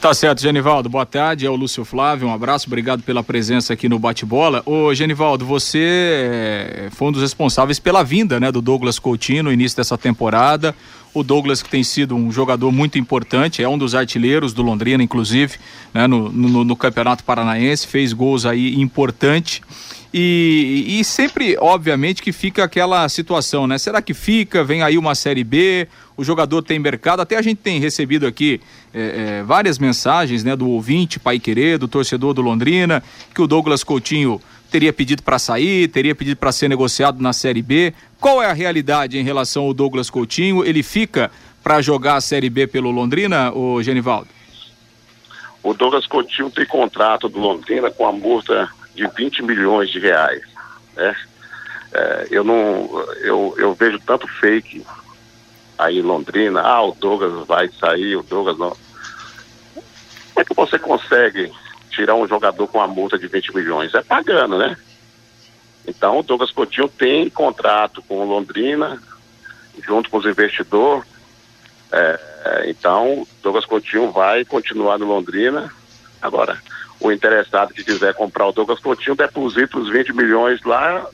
Tá certo, Genivaldo. Boa tarde. É o Lúcio Flávio. Um abraço. Obrigado pela presença aqui no Bate-Bola. Ô, Genivaldo, você foi um dos responsáveis pela vinda, né, do Douglas Coutinho no início dessa temporada. O Douglas, que tem sido um jogador muito importante, é um dos artilheiros do Londrina, inclusive, né, no, no, no Campeonato Paranaense, fez gols aí importante. E, e, sempre, obviamente, que fica aquela situação, né? Será que fica? Vem aí uma Série B, o jogador tem mercado. Até a gente tem recebido aqui é, é, várias mensagens, né? Do ouvinte, Pai Querer, do torcedor do Londrina, que o Douglas Coutinho teria pedido para sair, teria pedido para ser negociado na Série B. Qual é a realidade em relação ao Douglas Coutinho? Ele fica para jogar a Série B pelo Londrina, o Genivaldo?
O Douglas Coutinho tem contrato do Londrina com a multa de 20 milhões de reais. Né? É, eu não eu, eu vejo tanto fake aí em Londrina, ah, o Douglas vai sair, o Douglas não. Como é que você consegue tirar um jogador com a multa de 20 milhões? É pagando, né? Então o Douglas Coutinho tem contrato com o Londrina, junto com os investidores. É então, Douglas Coutinho vai continuar no Londrina. Agora, o interessado que quiser comprar o Douglas Coutinho deposita os 20 milhões lá,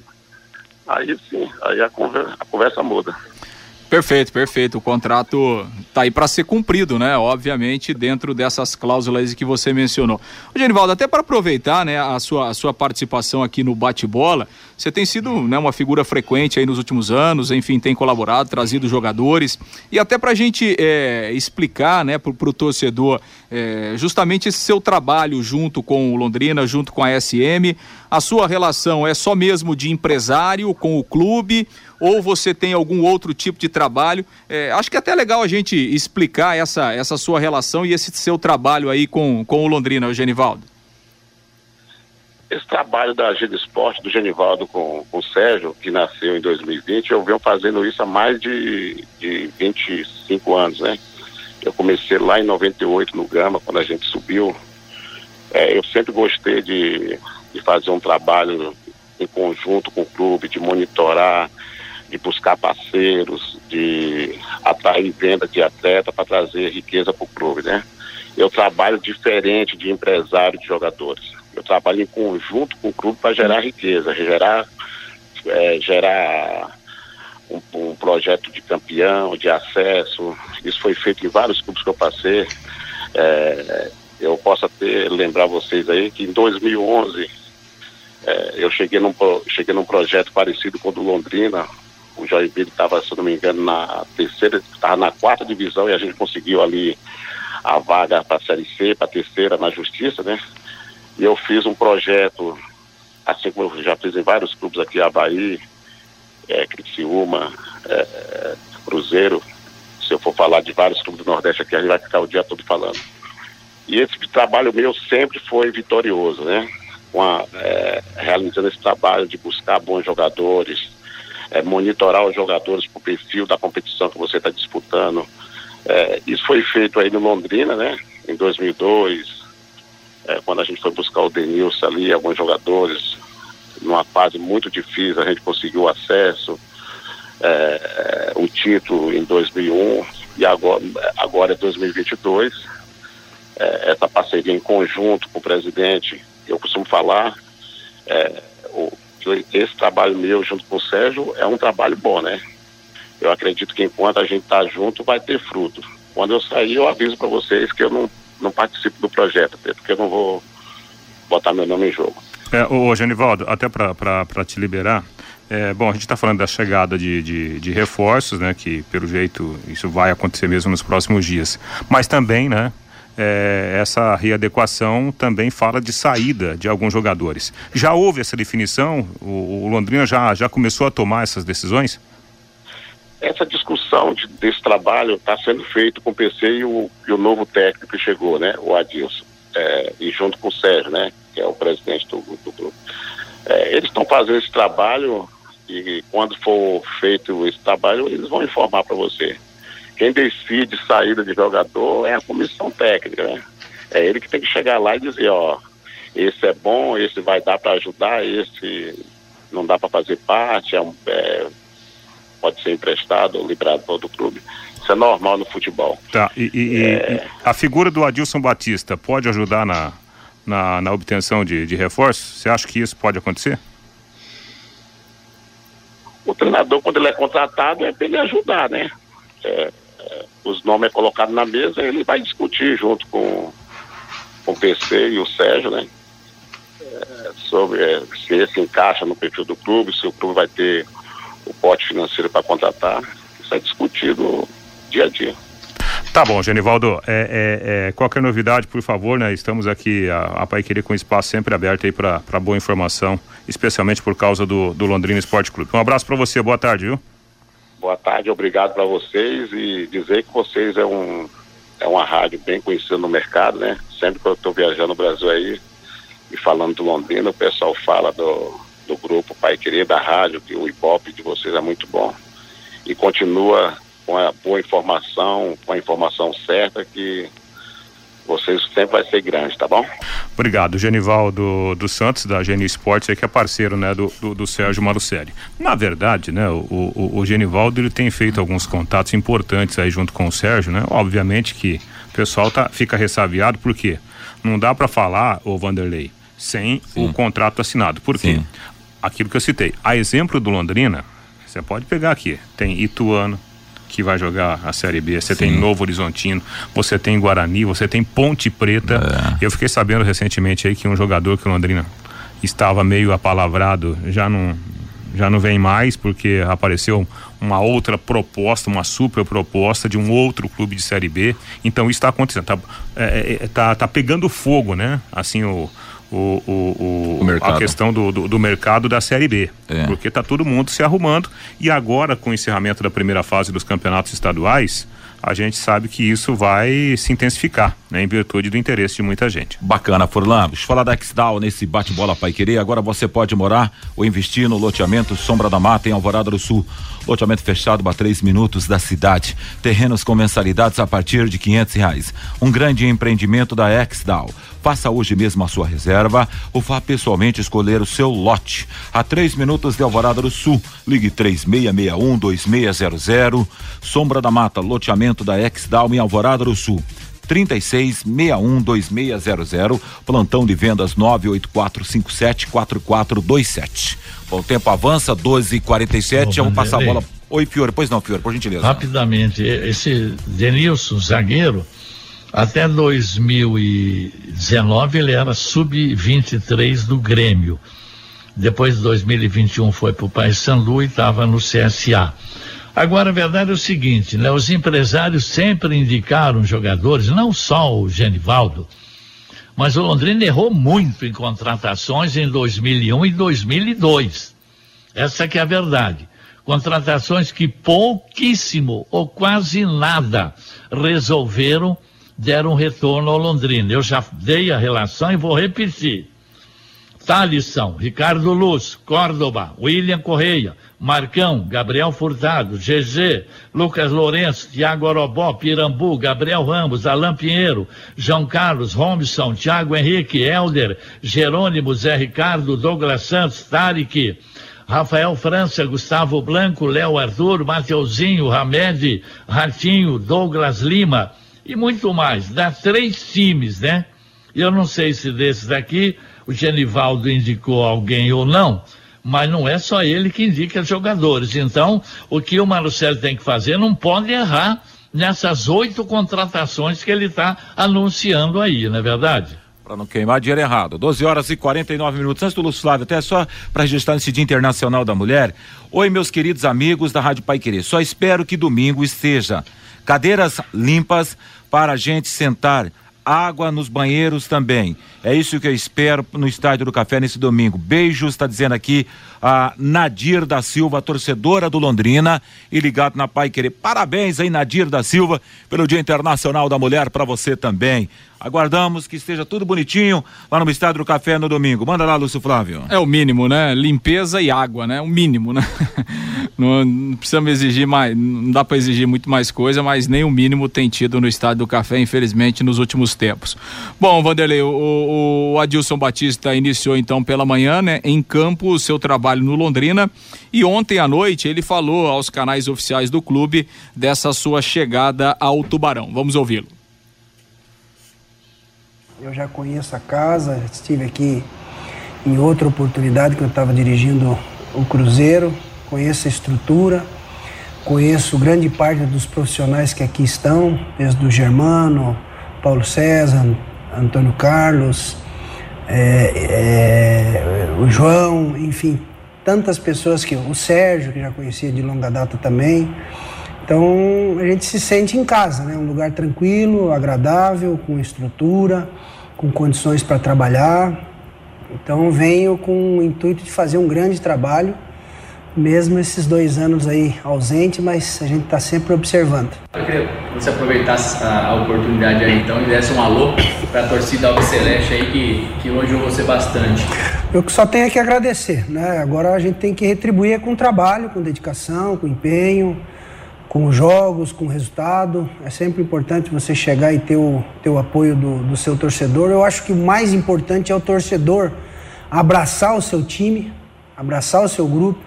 aí sim, aí a conversa, a conversa muda.
Perfeito, perfeito. O contrato tá aí para ser cumprido, né? Obviamente, dentro dessas cláusulas que você mencionou. Ô, Genivaldo, até para aproveitar, né, a sua, a sua participação aqui no bate-bola, você tem sido né, uma figura frequente aí nos últimos anos, enfim, tem colaborado, trazido jogadores. E até para a gente é, explicar né, para o torcedor é, justamente esse seu trabalho junto com o Londrina, junto com a SM. A sua relação é só mesmo de empresário com o clube ou você tem algum outro tipo de trabalho? É, acho que é até legal a gente explicar essa, essa sua relação e esse seu trabalho aí com, com o Londrina, o Genivaldo.
Esse trabalho da Agenda Esporte, do Genivaldo com, com o Sérgio, que nasceu em 2020, eu venho fazendo isso há mais de, de 25 anos, né? Eu comecei lá em 98 no Gama, quando a gente subiu. É, eu sempre gostei de, de fazer um trabalho em conjunto com o clube, de monitorar, de buscar parceiros, de atrair venda de atleta para trazer riqueza para o clube, né? Eu trabalho diferente de empresário de jogadores. Eu trabalho em conjunto com o clube para gerar riqueza, gerar, é, gerar um, um, projeto de campeão, de acesso. Isso foi feito em vários clubes que eu passei. É, eu posso até lembrar vocês aí que em 2011 é, eu cheguei num, cheguei num projeto parecido com o do Londrina. O Joinville estava, se não me engano, na terceira, estava na quarta divisão e a gente conseguiu ali a vaga para a Série C, para a terceira na Justiça, né? E eu fiz um projeto, assim como eu já fiz em vários clubes aqui, Havaí, é, Criciúma, é, Cruzeiro. Se eu for falar de vários clubes do Nordeste aqui, a gente vai ficar o dia todo falando. E esse trabalho meu sempre foi vitorioso, né? É, realizando esse trabalho de buscar bons jogadores, é, monitorar os jogadores para o perfil da competição que você está disputando. É, isso foi feito aí no Londrina, né? Em 2002, é, quando a gente foi buscar o Denilson ali, alguns jogadores, numa fase muito difícil, a gente conseguiu acesso, é, o título em 2001 e agora, agora é 2022. É, essa parceria em conjunto com o presidente, eu costumo falar, é, o, esse trabalho meu junto com o Sérgio é um trabalho bom, né? Eu acredito que enquanto a gente está junto vai ter fruto. Quando eu sair, eu aviso para vocês que eu não, não participo do projeto, porque eu não vou botar meu nome em jogo.
É, ô, Genivaldo, até para te liberar, é, bom, a gente está falando da chegada de, de, de, reforços, né? Que pelo jeito isso vai acontecer mesmo nos próximos dias. Mas também, né? É, essa readequação também fala de saída de alguns jogadores. Já houve essa definição? O, o Londrina já, já começou a tomar essas decisões?
Essa discussão de, desse trabalho está sendo feito com o PC e o, e o novo técnico que chegou, né? O Adilson. É, e junto com o Sérgio, né? Que é o presidente do, do grupo. É, eles estão fazendo esse trabalho e quando for feito esse trabalho, eles vão informar para você. Quem decide saída de jogador é a comissão técnica, né? É ele que tem que chegar lá e dizer, ó, esse é bom, esse vai dar para ajudar, esse não dá para fazer parte, é, um, é, pode ser emprestado ou liberado para outro clube. Isso é normal no futebol.
Tá, e, e, é... e a figura do Adilson Batista pode ajudar na, na, na obtenção de, de reforço? Você acha que isso pode acontecer?
o treinador, quando ele é contratado, é para ele ajudar, né? É, os nomes é colocado na mesa, ele vai discutir junto com, com o PC e o Sérgio, né? É, sobre é, se esse encaixa no perfil do clube, se o clube vai ter o pote financeiro para contratar. Isso é discutido dia a dia.
Tá bom, Genivaldo. É, é, é, qualquer novidade, por favor, né? Estamos aqui, a, a Pai Querer com espaço sempre aberto aí para boa informação, especialmente por causa do, do Londrina Esporte Clube. Um abraço para você, boa tarde, viu?
Boa tarde, obrigado para vocês e dizer que vocês é um é uma rádio bem conhecida no mercado, né? Sempre que eu estou viajando no Brasil aí e falando do Londrina, o pessoal fala do, do grupo Pai Querer, da rádio, que o hip-hop de vocês é muito bom. E continua com a boa informação, com a informação certa, que vocês sempre vai ser grande, tá bom?
Obrigado, Genivaldo dos Santos, da Geni Esportes, que é parceiro né, do, do, do Sérgio Marucelli. Na verdade, né, o, o, o, Genivaldo ele tem feito alguns contatos importantes aí junto com o Sérgio, né? Obviamente que o pessoal tá, fica ressabiado, porque não dá para falar, o Vanderlei, sem Sim. o contrato assinado. Por quê? Sim. Aquilo que eu citei. A exemplo do Londrina, você pode pegar aqui, tem Ituano, que vai jogar a Série B. Você Sim. tem Novo Horizontino, você tem Guarani, você tem Ponte Preta. É. Eu fiquei sabendo recentemente aí que um jogador que o Londrina estava meio apalavrado já não já não vem mais porque apareceu uma outra proposta, uma super proposta de um outro clube de Série B. Então isso está acontecendo, tá, é, é, tá, tá pegando fogo, né? Assim o o, o, o, a questão do, do, do, mercado da Série B. É. Porque está todo mundo se arrumando. E agora, com o encerramento da primeira fase dos campeonatos estaduais, a gente sabe que isso vai se intensificar, né, em virtude do interesse de muita gente.
Bacana, Furlan. Deixa eu falar da Xdal nesse bate-bola Pai Querer. Agora você pode morar ou investir no loteamento Sombra da Mata em Alvorada do Sul. Loteamento fechado a três minutos da cidade. Terrenos com mensalidades a partir de quinhentos reais. Um grande empreendimento da Xdal. Faça hoje mesmo a sua reserva ou vá pessoalmente escolher o seu lote. A três minutos de Alvorada do Sul. Ligue três meia, meia um, dois meia zero zero. Sombra da Mata, loteamento da Xdal em Alvorada do Sul. 36 61 2600, plantão de vendas 98457 4427. Bom, o tempo avança, 12 h 47 eu vou passar a bola. Oi, Fiore, pois não, Fiore, por gentileza.
Rapidamente, esse Denilson, zagueiro, até 2019 ele era sub-23 do Grêmio. Depois de 2021 foi para o Paysandu e estava no CSA. Agora, a verdade é o seguinte, né? Os empresários sempre indicaram jogadores, não só o Genivaldo, mas o Londrina errou muito em contratações em 2001 e 2002. Essa que é a verdade. Contratações que pouquíssimo ou quase nada resolveram, deram retorno ao Londrina. Eu já dei a relação e vou repetir. Talisson, Ricardo Luz, Córdoba, William Correia, Marcão, Gabriel Furtado, GG, Lucas Lourenço, Tiago Orobó, Pirambu, Gabriel Ramos, Alain Pinheiro, João Carlos, Robson, Tiago Henrique, Helder, Jerônimo, Zé Ricardo, Douglas Santos, Tarek, Rafael França, Gustavo Blanco, Léo Arthur, Mateuzinho, Hamed, Ratinho, Douglas Lima e muito mais. Dá três times, né? Eu não sei se desses daqui o Genivaldo indicou alguém ou não, mas não é só ele que indica jogadores. Então, o que o Marcelo tem que fazer não pode errar nessas oito contratações que ele está anunciando aí, não é verdade?
Para não queimar dinheiro errado. 12 horas e 49 minutos. Antes do Lúcio Flávio, até só para registrar nesse Dia Internacional da Mulher. Oi, meus queridos amigos da Rádio Pai Querer. Só espero que domingo esteja cadeiras limpas para a gente sentar água nos banheiros também. É isso que eu espero no Estádio do Café nesse domingo. Beijos, está dizendo aqui a Nadir da Silva, torcedora do Londrina e ligado na Pai Querer. Parabéns aí, Nadir da Silva, pelo Dia Internacional da Mulher, para você também. Aguardamos que esteja tudo bonitinho lá no Estádio do Café no domingo. Manda lá, Lúcio Flávio.
É o mínimo, né? Limpeza e água, né? O mínimo, né? Não, não precisamos exigir mais, não dá para exigir muito mais coisa, mas nem o mínimo tem tido no Estádio do Café, infelizmente, nos últimos tempos. Bom, Vanderlei, o, o Adilson Batista iniciou então pela manhã, né? Em campo, o seu trabalho no Londrina e ontem à noite ele falou aos canais oficiais do clube dessa sua chegada ao Tubarão. Vamos ouvi-lo.
Eu já conheço a casa, estive aqui em outra oportunidade que eu estava dirigindo o Cruzeiro, conheço a estrutura, conheço grande parte dos profissionais que aqui estão, desde o Germano, Paulo César, Antônio Carlos, é, é, o João, enfim, tantas pessoas que o Sérgio, que já conhecia de longa data também. Então a gente se sente em casa, né? Um lugar tranquilo, agradável, com estrutura, com condições para trabalhar. Então venho com o intuito de fazer um grande trabalho, mesmo esses dois anos aí ausente, mas a gente está sempre observando.
Eu queria que você aproveitasse a, oportunidade aí então e desse um alô para a torcida Alves Celeste aí que, que hoje você bastante.
Eu só tenho que agradecer, né? Agora a gente tem que retribuir com trabalho, com dedicação, com empenho com jogos, com resultado. É sempre importante você chegar e ter o, ter o apoio do, do seu torcedor. Eu acho que o mais importante é o torcedor abraçar o seu time, abraçar o seu grupo,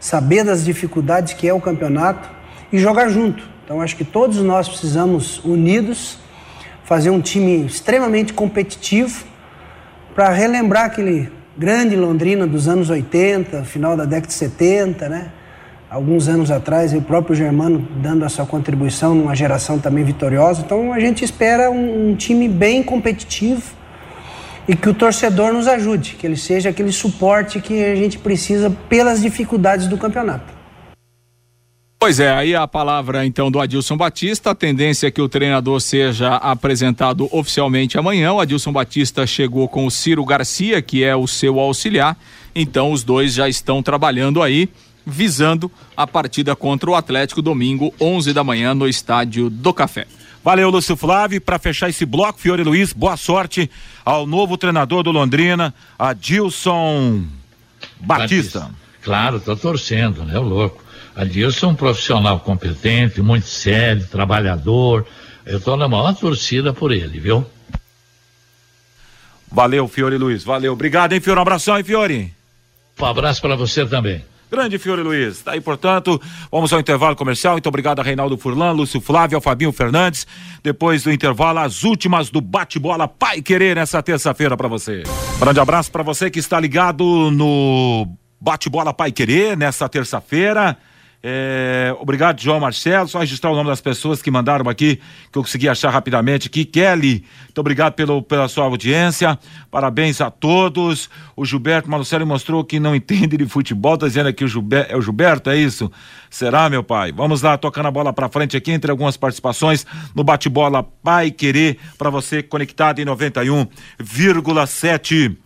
saber das dificuldades que é o campeonato e jogar junto. Então acho que todos nós precisamos unidos fazer um time extremamente competitivo para relembrar aquele grande Londrina dos anos 80, final da década de 70, né? alguns anos atrás, o próprio Germano dando a sua contribuição numa geração também vitoriosa. Então a gente espera um, um, time bem competitivo e que o torcedor nos ajude, que ele seja aquele suporte que a gente precisa pelas dificuldades do campeonato.
Pois é, aí a palavra então do Adilson Batista. A tendência é que o treinador seja apresentado oficialmente amanhã. O Adilson Batista chegou com o Ciro Garcia, que é o seu auxiliar. Então os dois já estão trabalhando aí visando a partida contra o Atlético domingo, 11 da manhã, no estádio do Café.
Valeu, Lúcio Flávio. Para fechar esse bloco, Fiore Luiz, boa sorte ao novo treinador do Londrina, Adilson Batista. Batista.
Claro, tô torcendo, né, o louco. Adilson é um profissional competente, muito sério, trabalhador. Eu tô na maior torcida por ele, viu?
Valeu, Fiore Luiz. Valeu. Obrigado, hein, Fiore? Um abração, hein, Fiore?
Um abraço para você também.
Grande Fiore Luiz. Tá aí, portanto, vamos ao intervalo comercial. Muito obrigado a Reinaldo Furlan, Lúcio Flávio, ao Fabinho Fernandes. Depois do intervalo, as últimas do bate-bola Pai Querer nessa terça-feira para você. Grande abraço para você que está ligado no bate-bola Pai Querer nessa terça-feira. É, obrigado, João Marcelo. Só registrar o nome das pessoas que mandaram aqui, que eu consegui achar rapidamente aqui. Kelly, muito obrigado pelo, pela sua audiência. Parabéns a todos. O Gilberto Marcelo mostrou que não entende de futebol. Tá dizendo aqui o Gilberto, é o Gilberto, é isso? Será, meu pai? Vamos lá, tocando a bola pra frente aqui, entre algumas participações no bate-bola Pai Querer, para você conectado em 91,7.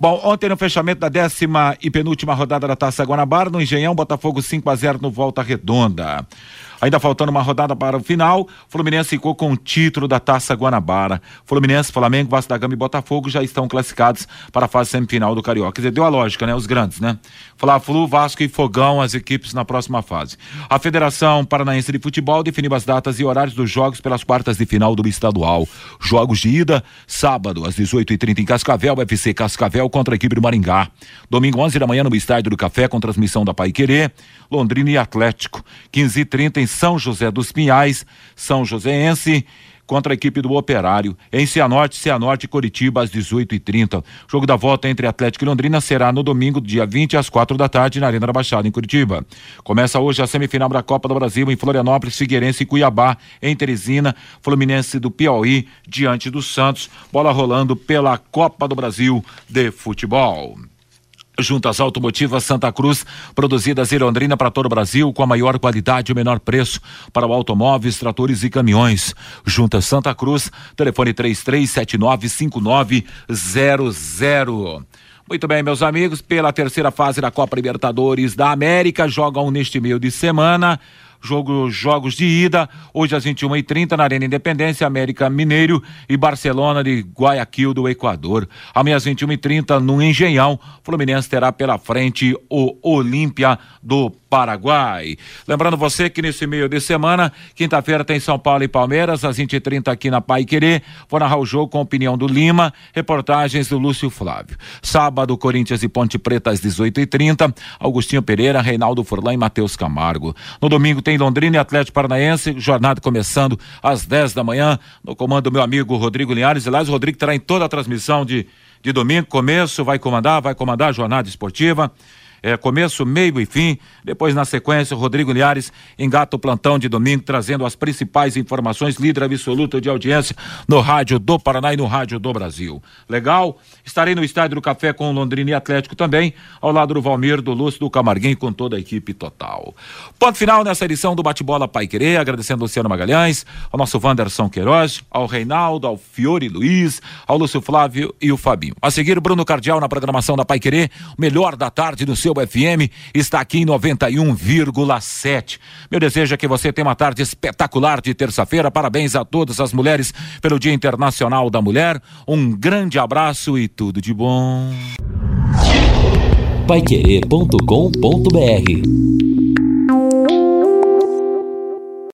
Bom, ontem no fechamento da décima e penúltima rodada da Taça Guanabara, no Engenhão, Botafogo 5 a 0 no Volta Redonda. Ainda faltando uma rodada para o final, Fluminense ficou com o título da Taça Guanabara. Fluminense, Flamengo, Vasco da Gama e Botafogo já estão classificados para a fase semifinal do Carioca. Quer dizer, deu a lógica, né? Os grandes, né? Fla-Flu, Vasco e Fogão, as equipes na próxima fase. A Federação Paranaense de Futebol definiu as datas e horários dos jogos pelas quartas de final do estadual. Jogos de ida, sábado, às 18h30 em Cascavel, UFC Cascavel contra a equipe do Maringá. Domingo, 11 da manhã, no Estádio do Café, com transmissão da Pai Querer, Londrina e Atlético. 15h30 em são José dos Pinhais, São Joséense contra a equipe do Operário. Em Cianorte, Cianorte Coritiba às 18h30. O jogo da volta entre Atlético e Londrina será no domingo, dia 20, às quatro da tarde, na Arena da Baixada, em Curitiba. Começa hoje a semifinal da Copa do Brasil em Florianópolis, Figueirense e Cuiabá, em Teresina, Fluminense do Piauí, diante do Santos. Bola rolando pela Copa do Brasil de Futebol. Juntas Automotivas Santa Cruz, produzidas em Londrina para todo o Brasil, com a maior qualidade e o menor preço para automóveis, tratores e caminhões. Juntas Santa Cruz, telefone 33795900. Muito bem, meus amigos, pela terceira fase da Copa Libertadores da América, jogam neste meio de semana jogo, jogos de ida, hoje às 21h30 na Arena Independência, América Mineiro e Barcelona de Guayaquil do Equador. Amanhã às 21h30 no Engenhão, Fluminense terá pela frente o Olímpia do Paraguai. Lembrando você que nesse meio de semana, quinta-feira tem São Paulo e Palmeiras, às 20h30 aqui na Pai Querer. Vou narrar o jogo com opinião do Lima, reportagens do Lúcio Flávio. Sábado, Corinthians e Ponte Preta às 18h30, Augustinho Pereira, Reinaldo Furlan e Matheus Camargo. No domingo tem Londrina e Atlético Paranaense, jornada começando às 10 da manhã, no comando do meu amigo Rodrigo Linhares. Aliás, o Rodrigo terá em toda a transmissão de, de domingo, começo, vai comandar, vai comandar a jornada esportiva é, começo, meio e fim. Depois, na sequência, Rodrigo Liares engata o plantão de domingo, trazendo as principais informações, líder absoluto de audiência no rádio do Paraná e no rádio do Brasil. Legal? Estarei no Estádio do Café com o Londrina e Atlético também, ao lado do Valmir, do Lúcio, do Camarguinho, com toda a equipe total. Ponto final nessa edição do Bate-Bola Pai Querer, agradecendo ao Luciano Magalhães, ao nosso Wanderson Queiroz, ao Reinaldo, ao Fiore Luiz, ao Lúcio Flávio e o Fabinho. A seguir, Bruno Cardial na programação da Pai Querer, melhor da tarde no seu FM, está aqui em 91,7. Meu desejo é que você tenha uma tarde espetacular de terça-feira. Parabéns a todas as mulheres pelo Dia Internacional da Mulher. Um grande abraço e tudo de bom.
Paiquerê.com.br